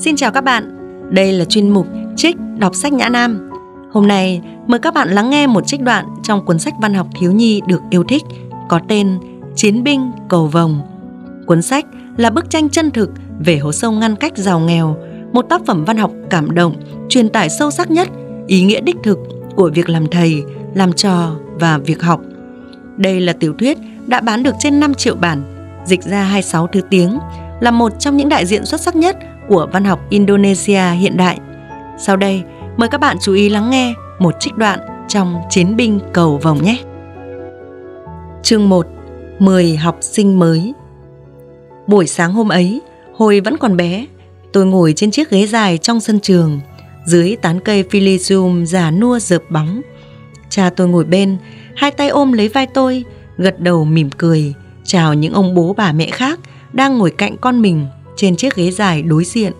Xin chào các bạn, đây là chuyên mục Trích đọc sách Nhã Nam. Hôm nay mời các bạn lắng nghe một trích đoạn trong cuốn sách văn học thiếu nhi được yêu thích có tên Chiến binh cầu vồng. Cuốn sách là bức tranh chân thực về hố sâu ngăn cách giàu nghèo, một tác phẩm văn học cảm động, truyền tải sâu sắc nhất ý nghĩa đích thực của việc làm thầy, làm trò và việc học. Đây là tiểu thuyết đã bán được trên 5 triệu bản, dịch ra 26 thứ tiếng, là một trong những đại diện xuất sắc nhất của văn học Indonesia hiện đại. Sau đây, mời các bạn chú ý lắng nghe một trích đoạn trong Chiến binh cầu vồng nhé. Chương 1 10 học sinh mới Buổi sáng hôm ấy, hồi vẫn còn bé, tôi ngồi trên chiếc ghế dài trong sân trường, dưới tán cây Philisium già nua rợp bóng. Cha tôi ngồi bên, hai tay ôm lấy vai tôi, gật đầu mỉm cười, chào những ông bố bà mẹ khác đang ngồi cạnh con mình trên chiếc ghế dài đối diện.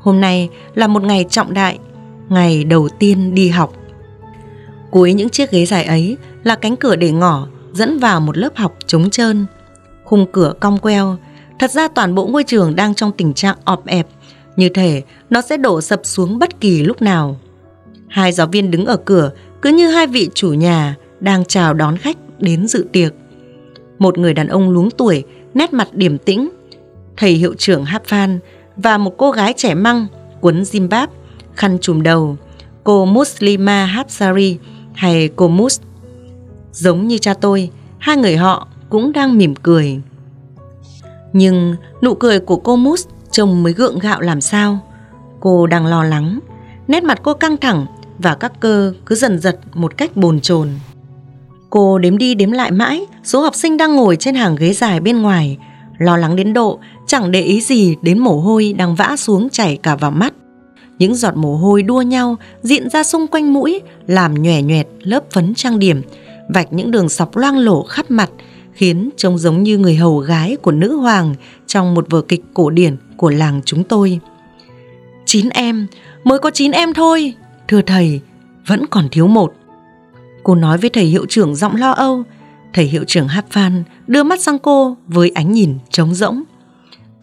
Hôm nay là một ngày trọng đại, ngày đầu tiên đi học. Cuối những chiếc ghế dài ấy là cánh cửa để ngỏ dẫn vào một lớp học trống trơn. Khung cửa cong queo, thật ra toàn bộ ngôi trường đang trong tình trạng ọp ẹp, như thể nó sẽ đổ sập xuống bất kỳ lúc nào. Hai giáo viên đứng ở cửa cứ như hai vị chủ nhà đang chào đón khách đến dự tiệc. Một người đàn ông luống tuổi, nét mặt điềm tĩnh, thầy hiệu trưởng hát và một cô gái trẻ măng quấn Zimbab, khăn trùm đầu, cô Muslima Hapsari hay cô Mus. Giống như cha tôi, hai người họ cũng đang mỉm cười. Nhưng nụ cười của cô Mus trông mới gượng gạo làm sao. Cô đang lo lắng, nét mặt cô căng thẳng và các cơ cứ dần giật một cách bồn chồn. Cô đếm đi đếm lại mãi số học sinh đang ngồi trên hàng ghế dài bên ngoài, lo lắng đến độ chẳng để ý gì đến mồ hôi đang vã xuống chảy cả vào mắt. Những giọt mồ hôi đua nhau diện ra xung quanh mũi, làm nhòe nhoẹt lớp phấn trang điểm, vạch những đường sọc loang lổ khắp mặt, khiến trông giống như người hầu gái của nữ hoàng trong một vở kịch cổ điển của làng chúng tôi. Chín em, mới có chín em thôi, thưa thầy, vẫn còn thiếu một. Cô nói với thầy hiệu trưởng giọng lo âu, thầy hiệu trưởng hát phan đưa mắt sang cô với ánh nhìn trống rỗng.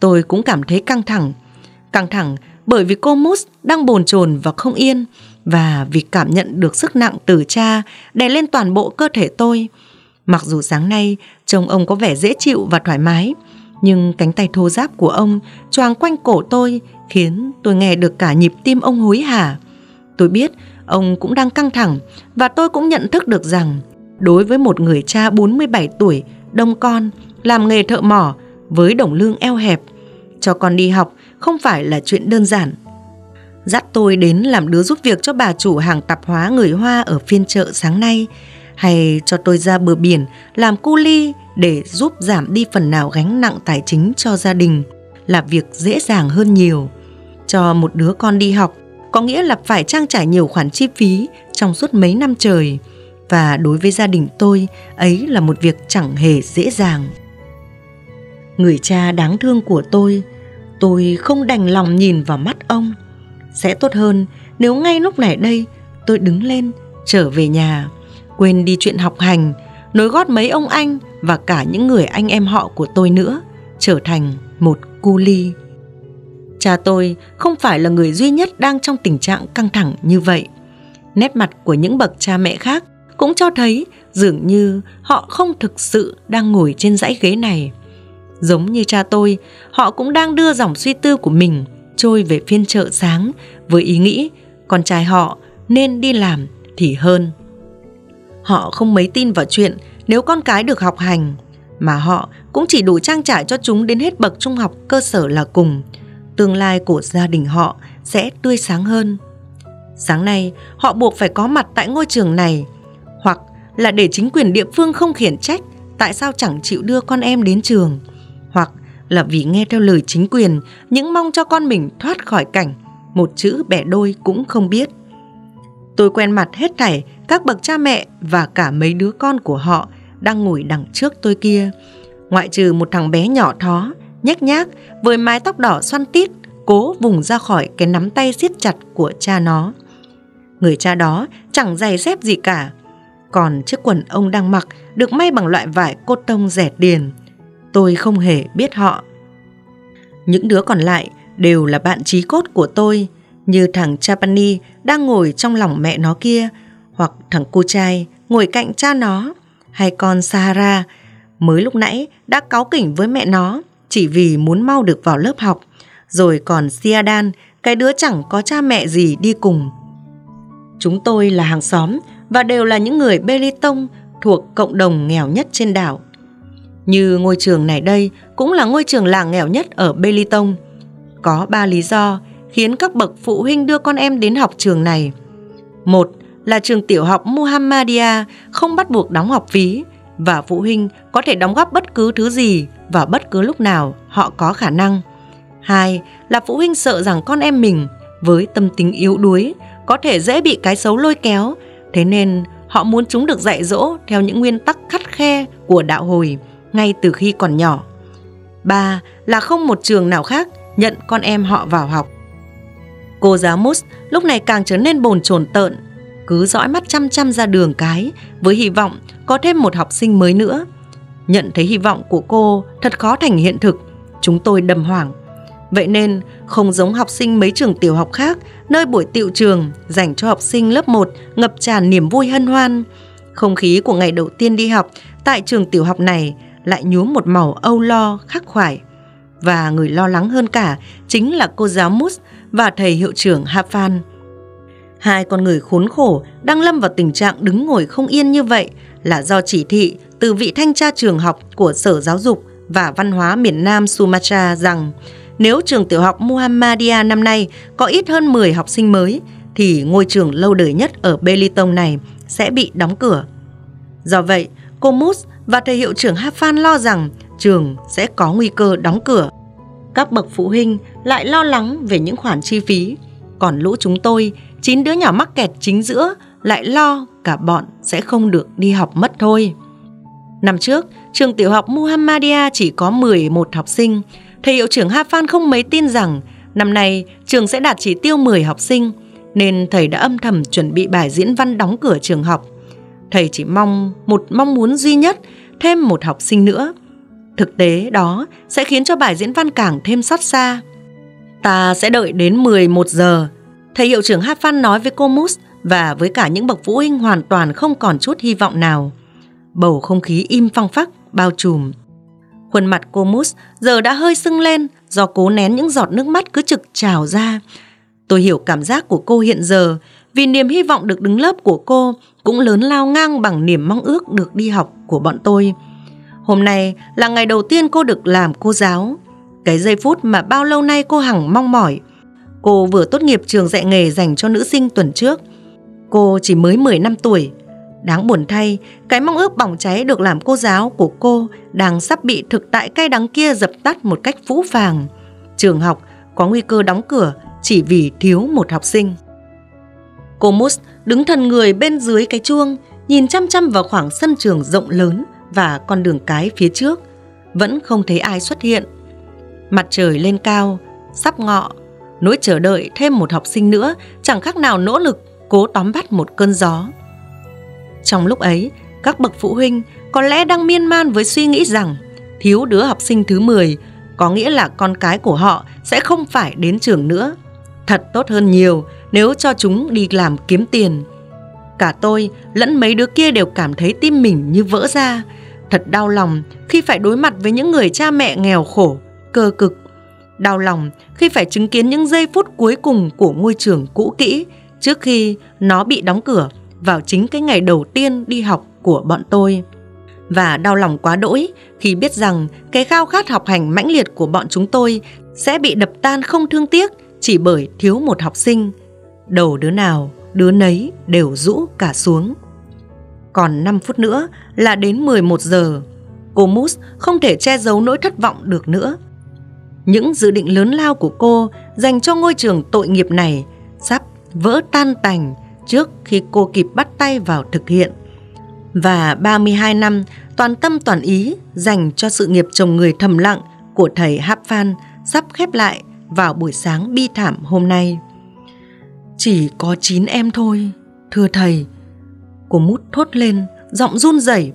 Tôi cũng cảm thấy căng thẳng. Căng thẳng bởi vì cô Mus đang bồn chồn và không yên và vì cảm nhận được sức nặng từ cha đè lên toàn bộ cơ thể tôi. Mặc dù sáng nay trông ông có vẻ dễ chịu và thoải mái, nhưng cánh tay thô ráp của ông choàng quanh cổ tôi khiến tôi nghe được cả nhịp tim ông hối hả. Tôi biết ông cũng đang căng thẳng và tôi cũng nhận thức được rằng đối với một người cha 47 tuổi, đông con, làm nghề thợ mỏ với đồng lương eo hẹp, cho con đi học không phải là chuyện đơn giản. Dắt tôi đến làm đứa giúp việc cho bà chủ hàng tạp hóa người Hoa ở phiên chợ sáng nay, hay cho tôi ra bờ biển làm cu ly để giúp giảm đi phần nào gánh nặng tài chính cho gia đình là việc dễ dàng hơn nhiều. Cho một đứa con đi học có nghĩa là phải trang trải nhiều khoản chi phí trong suốt mấy năm trời và đối với gia đình tôi ấy là một việc chẳng hề dễ dàng người cha đáng thương của tôi tôi không đành lòng nhìn vào mắt ông. Sẽ tốt hơn, nếu ngay lúc này đây, tôi đứng lên, trở về nhà, quên đi chuyện học hành, nối gót mấy ông anh và cả những người anh em họ của tôi nữa, trở thành một cu ly cha tôi không phải là người duy nhất đang trong tình trạng căng thẳng như vậy. Nét mặt của những bậc cha mẹ khác cũng cho thấy dường như họ không thực sự đang ngồi trên dãy ghế này. Giống như cha tôi, họ cũng đang đưa dòng suy tư của mình trôi về phiên chợ sáng với ý nghĩ con trai họ nên đi làm thì hơn. Họ không mấy tin vào chuyện nếu con cái được học hành, mà họ cũng chỉ đủ trang trải cho chúng đến hết bậc trung học cơ sở là cùng. Tương lai của gia đình họ sẽ tươi sáng hơn. Sáng nay, họ buộc phải có mặt tại ngôi trường này, hoặc là để chính quyền địa phương không khiển trách tại sao chẳng chịu đưa con em đến trường – là vì nghe theo lời chính quyền những mong cho con mình thoát khỏi cảnh một chữ bẻ đôi cũng không biết. Tôi quen mặt hết thảy các bậc cha mẹ và cả mấy đứa con của họ đang ngồi đằng trước tôi kia, ngoại trừ một thằng bé nhỏ thó, nhếch nhác với mái tóc đỏ xoăn tít, cố vùng ra khỏi cái nắm tay siết chặt của cha nó. Người cha đó chẳng giày dép gì cả, còn chiếc quần ông đang mặc được may bằng loại vải cốt tông rẻ tiền – tôi không hề biết họ. Những đứa còn lại đều là bạn trí cốt của tôi, như thằng Chapani đang ngồi trong lòng mẹ nó kia, hoặc thằng cô trai ngồi cạnh cha nó, hay con Sahara mới lúc nãy đã cáu kỉnh với mẹ nó chỉ vì muốn mau được vào lớp học. Rồi còn Siadan, cái đứa chẳng có cha mẹ gì đi cùng. Chúng tôi là hàng xóm và đều là những người Belitung thuộc cộng đồng nghèo nhất trên đảo. Như ngôi trường này đây cũng là ngôi trường làng nghèo nhất ở Belitung. Có ba lý do khiến các bậc phụ huynh đưa con em đến học trường này. Một là trường tiểu học Muhammadia không bắt buộc đóng học phí và phụ huynh có thể đóng góp bất cứ thứ gì vào bất cứ lúc nào họ có khả năng. Hai là phụ huynh sợ rằng con em mình với tâm tính yếu đuối có thể dễ bị cái xấu lôi kéo, thế nên họ muốn chúng được dạy dỗ theo những nguyên tắc khắt khe của đạo hồi ngay từ khi còn nhỏ. Ba là không một trường nào khác nhận con em họ vào học. Cô giáo Mus lúc này càng trở nên bồn chồn tợn, cứ dõi mắt chăm chăm ra đường cái với hy vọng có thêm một học sinh mới nữa. Nhận thấy hy vọng của cô thật khó thành hiện thực, chúng tôi đầm hoảng. Vậy nên, không giống học sinh mấy trường tiểu học khác, nơi buổi tiệu trường dành cho học sinh lớp 1 ngập tràn niềm vui hân hoan. Không khí của ngày đầu tiên đi học tại trường tiểu học này lại nhuốm một màu âu lo khắc khoải. Và người lo lắng hơn cả chính là cô giáo Mus và thầy hiệu trưởng Hafan. Hai con người khốn khổ đang lâm vào tình trạng đứng ngồi không yên như vậy là do chỉ thị từ vị thanh tra trường học của Sở Giáo dục và Văn hóa miền Nam Sumatra rằng nếu trường tiểu học Muhammadia năm nay có ít hơn 10 học sinh mới thì ngôi trường lâu đời nhất ở Belitung này sẽ bị đóng cửa. Do vậy, cô Mus và thầy hiệu trưởng Hafan lo rằng trường sẽ có nguy cơ đóng cửa. Các bậc phụ huynh lại lo lắng về những khoản chi phí, còn lũ chúng tôi, chín đứa nhỏ mắc kẹt chính giữa lại lo cả bọn sẽ không được đi học mất thôi. Năm trước, trường tiểu học Muhammadia chỉ có 11 học sinh. Thầy hiệu trưởng Hafan không mấy tin rằng năm nay trường sẽ đạt chỉ tiêu 10 học sinh, nên thầy đã âm thầm chuẩn bị bài diễn văn đóng cửa trường học. Thầy chỉ mong một mong muốn duy nhất, thêm một học sinh nữa. Thực tế đó sẽ khiến cho bài diễn văn càng thêm xót xa. Ta sẽ đợi đến 11 giờ. Thầy hiệu trưởng hát văn nói với cô Mus và với cả những bậc phụ huynh hoàn toàn không còn chút hy vọng nào. Bầu không khí im phăng phắc, bao trùm. Khuôn mặt cô Mus giờ đã hơi sưng lên do cố nén những giọt nước mắt cứ trực trào ra. Tôi hiểu cảm giác của cô hiện giờ vì niềm hy vọng được đứng lớp của cô cũng lớn lao ngang bằng niềm mong ước được đi học của bọn tôi. Hôm nay là ngày đầu tiên cô được làm cô giáo. Cái giây phút mà bao lâu nay cô hằng mong mỏi. Cô vừa tốt nghiệp trường dạy nghề dành cho nữ sinh tuần trước – Cô chỉ mới 10 năm tuổi. Đáng buồn thay, cái mong ước bỏng cháy được làm cô giáo của cô đang sắp bị thực tại cay đắng kia dập tắt một cách phũ phàng. Trường học có nguy cơ đóng cửa chỉ vì thiếu một học sinh. Cô Mus đứng thần người bên dưới cái chuông, nhìn chăm chăm vào khoảng sân trường rộng lớn và con đường cái phía trước. Vẫn không thấy ai xuất hiện. Mặt trời lên cao, sắp ngọ, nỗi chờ đợi thêm một học sinh nữa chẳng khác nào nỗ lực cố tóm bắt một cơn gió. Trong lúc ấy, các bậc phụ huynh có lẽ đang miên man với suy nghĩ rằng thiếu đứa học sinh thứ 10 có nghĩa là con cái của họ sẽ không phải đến trường nữa. Thật tốt hơn nhiều nếu cho chúng đi làm kiếm tiền. Cả tôi lẫn mấy đứa kia đều cảm thấy tim mình như vỡ ra. Thật đau lòng khi phải đối mặt với những người cha mẹ nghèo khổ, cơ cực. Đau lòng khi phải chứng kiến những giây phút cuối cùng của ngôi trường cũ kỹ trước khi nó bị đóng cửa vào chính cái ngày đầu tiên đi học của bọn tôi. Và đau lòng quá đỗi khi biết rằng cái khao khát học hành mãnh liệt của bọn chúng tôi sẽ bị đập tan không thương tiếc chỉ bởi thiếu một học sinh. Đầu đứa nào, đứa nấy đều rũ cả xuống. Còn 5 phút nữa là đến 11 giờ. Cô Mus không thể che giấu nỗi thất vọng được nữa. Những dự định lớn lao của cô dành cho ngôi trường tội nghiệp này sắp vỡ tan tành trước khi cô kịp bắt tay vào thực hiện. Và 32 năm toàn tâm toàn ý dành cho sự nghiệp chồng người thầm lặng của thầy Hap Phan sắp khép lại vào buổi sáng bi thảm hôm nay. Chỉ có 9 em thôi, thưa thầy. Cô mút thốt lên, giọng run rẩy.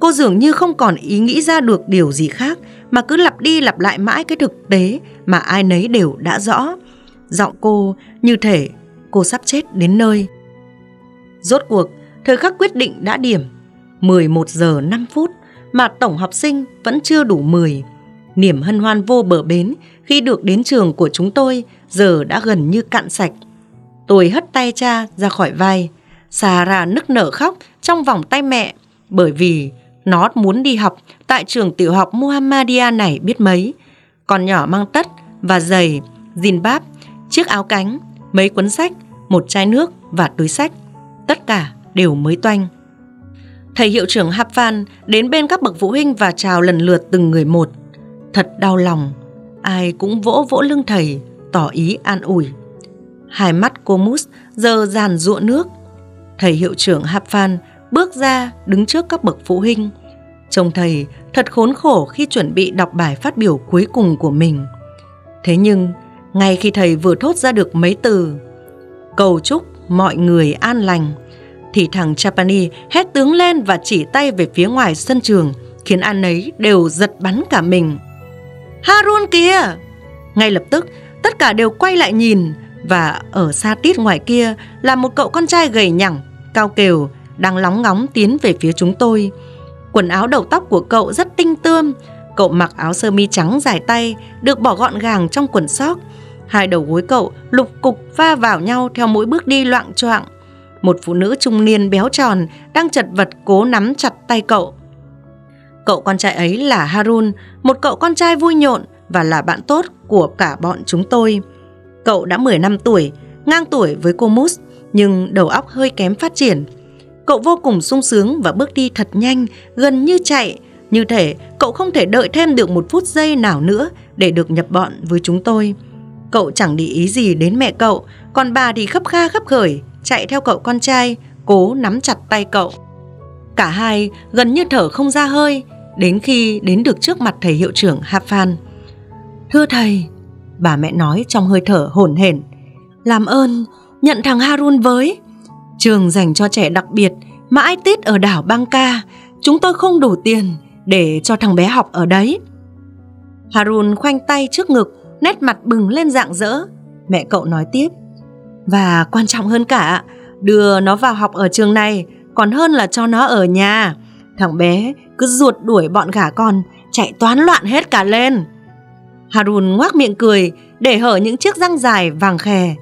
Cô dường như không còn ý nghĩ ra được điều gì khác mà cứ lặp đi lặp lại mãi cái thực tế mà ai nấy đều đã rõ. Giọng cô như thể cô sắp chết đến nơi. Rốt cuộc, thời khắc quyết định đã điểm. 11 giờ 5 phút mà tổng học sinh vẫn chưa đủ 10. Niềm hân hoan vô bờ bến khi được đến trường của chúng tôi giờ đã gần như cạn sạch. Tôi hất tay cha ra khỏi vai. Sarah nức nở khóc trong vòng tay mẹ bởi vì nó muốn đi học tại trường tiểu học Muhammadia này biết mấy. Con nhỏ mang tất và giày, dìn báp, chiếc áo cánh, mấy cuốn sách, một chai nước và túi sách. Tất cả đều mới toanh. Thầy hiệu trưởng Hapvan đến bên các bậc phụ huynh và chào lần lượt từng người một. Thật đau lòng, ai cũng vỗ vỗ lưng thầy, tỏ ý an ủi. Hai mắt cô Mus giờ giàn ruộng nước. Thầy hiệu trưởng Haphan bước ra đứng trước các bậc phụ huynh. Trông thầy thật khốn khổ khi chuẩn bị đọc bài phát biểu cuối cùng của mình. Thế nhưng, ngay khi thầy vừa thốt ra được mấy từ cầu chúc mọi người an lành, thì thằng Chapani hét tướng lên và chỉ tay về phía ngoài sân trường, khiến an ấy đều giật bắn cả mình. Harun kìa! Ngay lập tức, tất cả đều quay lại nhìn và ở xa tít ngoài kia là một cậu con trai gầy nhẳng, cao kều, đang lóng ngóng tiến về phía chúng tôi. Quần áo đầu tóc của cậu rất tinh tươm, cậu mặc áo sơ mi trắng dài tay, được bỏ gọn gàng trong quần sóc. Hai đầu gối cậu lục cục va vào nhau theo mỗi bước đi loạn choạng. Một phụ nữ trung niên béo tròn đang chật vật cố nắm chặt tay cậu. Cậu con trai ấy là Harun, một cậu con trai vui nhộn và là bạn tốt của cả bọn chúng tôi. Cậu đã 10 năm tuổi, ngang tuổi với cô Mus, nhưng đầu óc hơi kém phát triển. Cậu vô cùng sung sướng và bước đi thật nhanh, gần như chạy, như thể cậu không thể đợi thêm được một phút giây nào nữa để được nhập bọn với chúng tôi. Cậu chẳng để ý gì đến mẹ cậu, còn bà thì khấp kha khấp khởi, chạy theo cậu con trai, cố nắm chặt tay cậu. Cả hai gần như thở không ra hơi, đến khi đến được trước mặt thầy hiệu trưởng Hafan. Thưa thầy, bà mẹ nói trong hơi thở hổn hển, làm ơn nhận thằng Harun với. Trường dành cho trẻ đặc biệt mãi tít ở đảo Bangka, chúng tôi không đủ tiền để cho thằng bé học ở đấy. Harun khoanh tay trước ngực, nét mặt bừng lên dạng dỡ. Mẹ cậu nói tiếp, và quan trọng hơn cả, đưa nó vào học ở trường này còn hơn là cho nó ở nhà. Thằng bé cứ ruột đuổi bọn gà con, chạy toán loạn hết cả lên. Harun ngoác miệng cười để hở những chiếc răng dài vàng khè.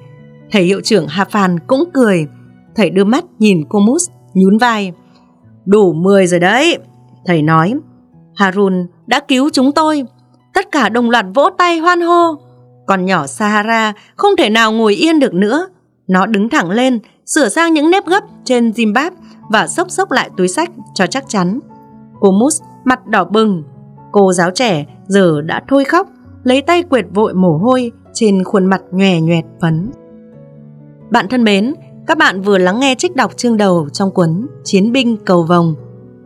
Thầy hiệu trưởng Hafan cũng cười. Thầy đưa mắt nhìn cô Mus nhún vai. Đủ 10 rồi đấy, thầy nói. Harun đã cứu chúng tôi. Tất cả đồng loạt vỗ tay hoan hô. Còn nhỏ Sahara không thể nào ngồi yên được nữa. Nó đứng thẳng lên, sửa sang những nếp gấp trên Zimbab và xốc xốc lại túi sách cho chắc chắn. Cô Mus mặt đỏ bừng. Cô giáo trẻ giờ đã thôi khóc, lấy tay quệt vội mồ hôi trên khuôn mặt nhòe nhoẹt phấn. Bạn thân mến, các bạn vừa lắng nghe trích đọc chương đầu trong cuốn Chiến binh cầu vồng.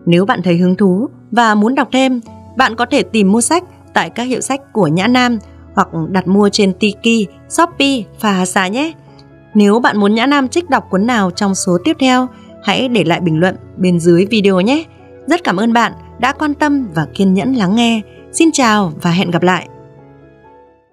Nếu bạn thấy hứng thú và muốn đọc thêm, bạn có thể tìm mua sách tại các hiệu sách của Nhã Nam hoặc đặt mua trên Tiki, Shopee và Hà Xà nhé. Nếu bạn muốn Nhã Nam trích đọc cuốn nào trong số tiếp theo, hãy để lại bình luận bên dưới video nhé. Rất cảm ơn bạn đã quan tâm và kiên nhẫn lắng nghe. Xin chào và hẹn gặp lại.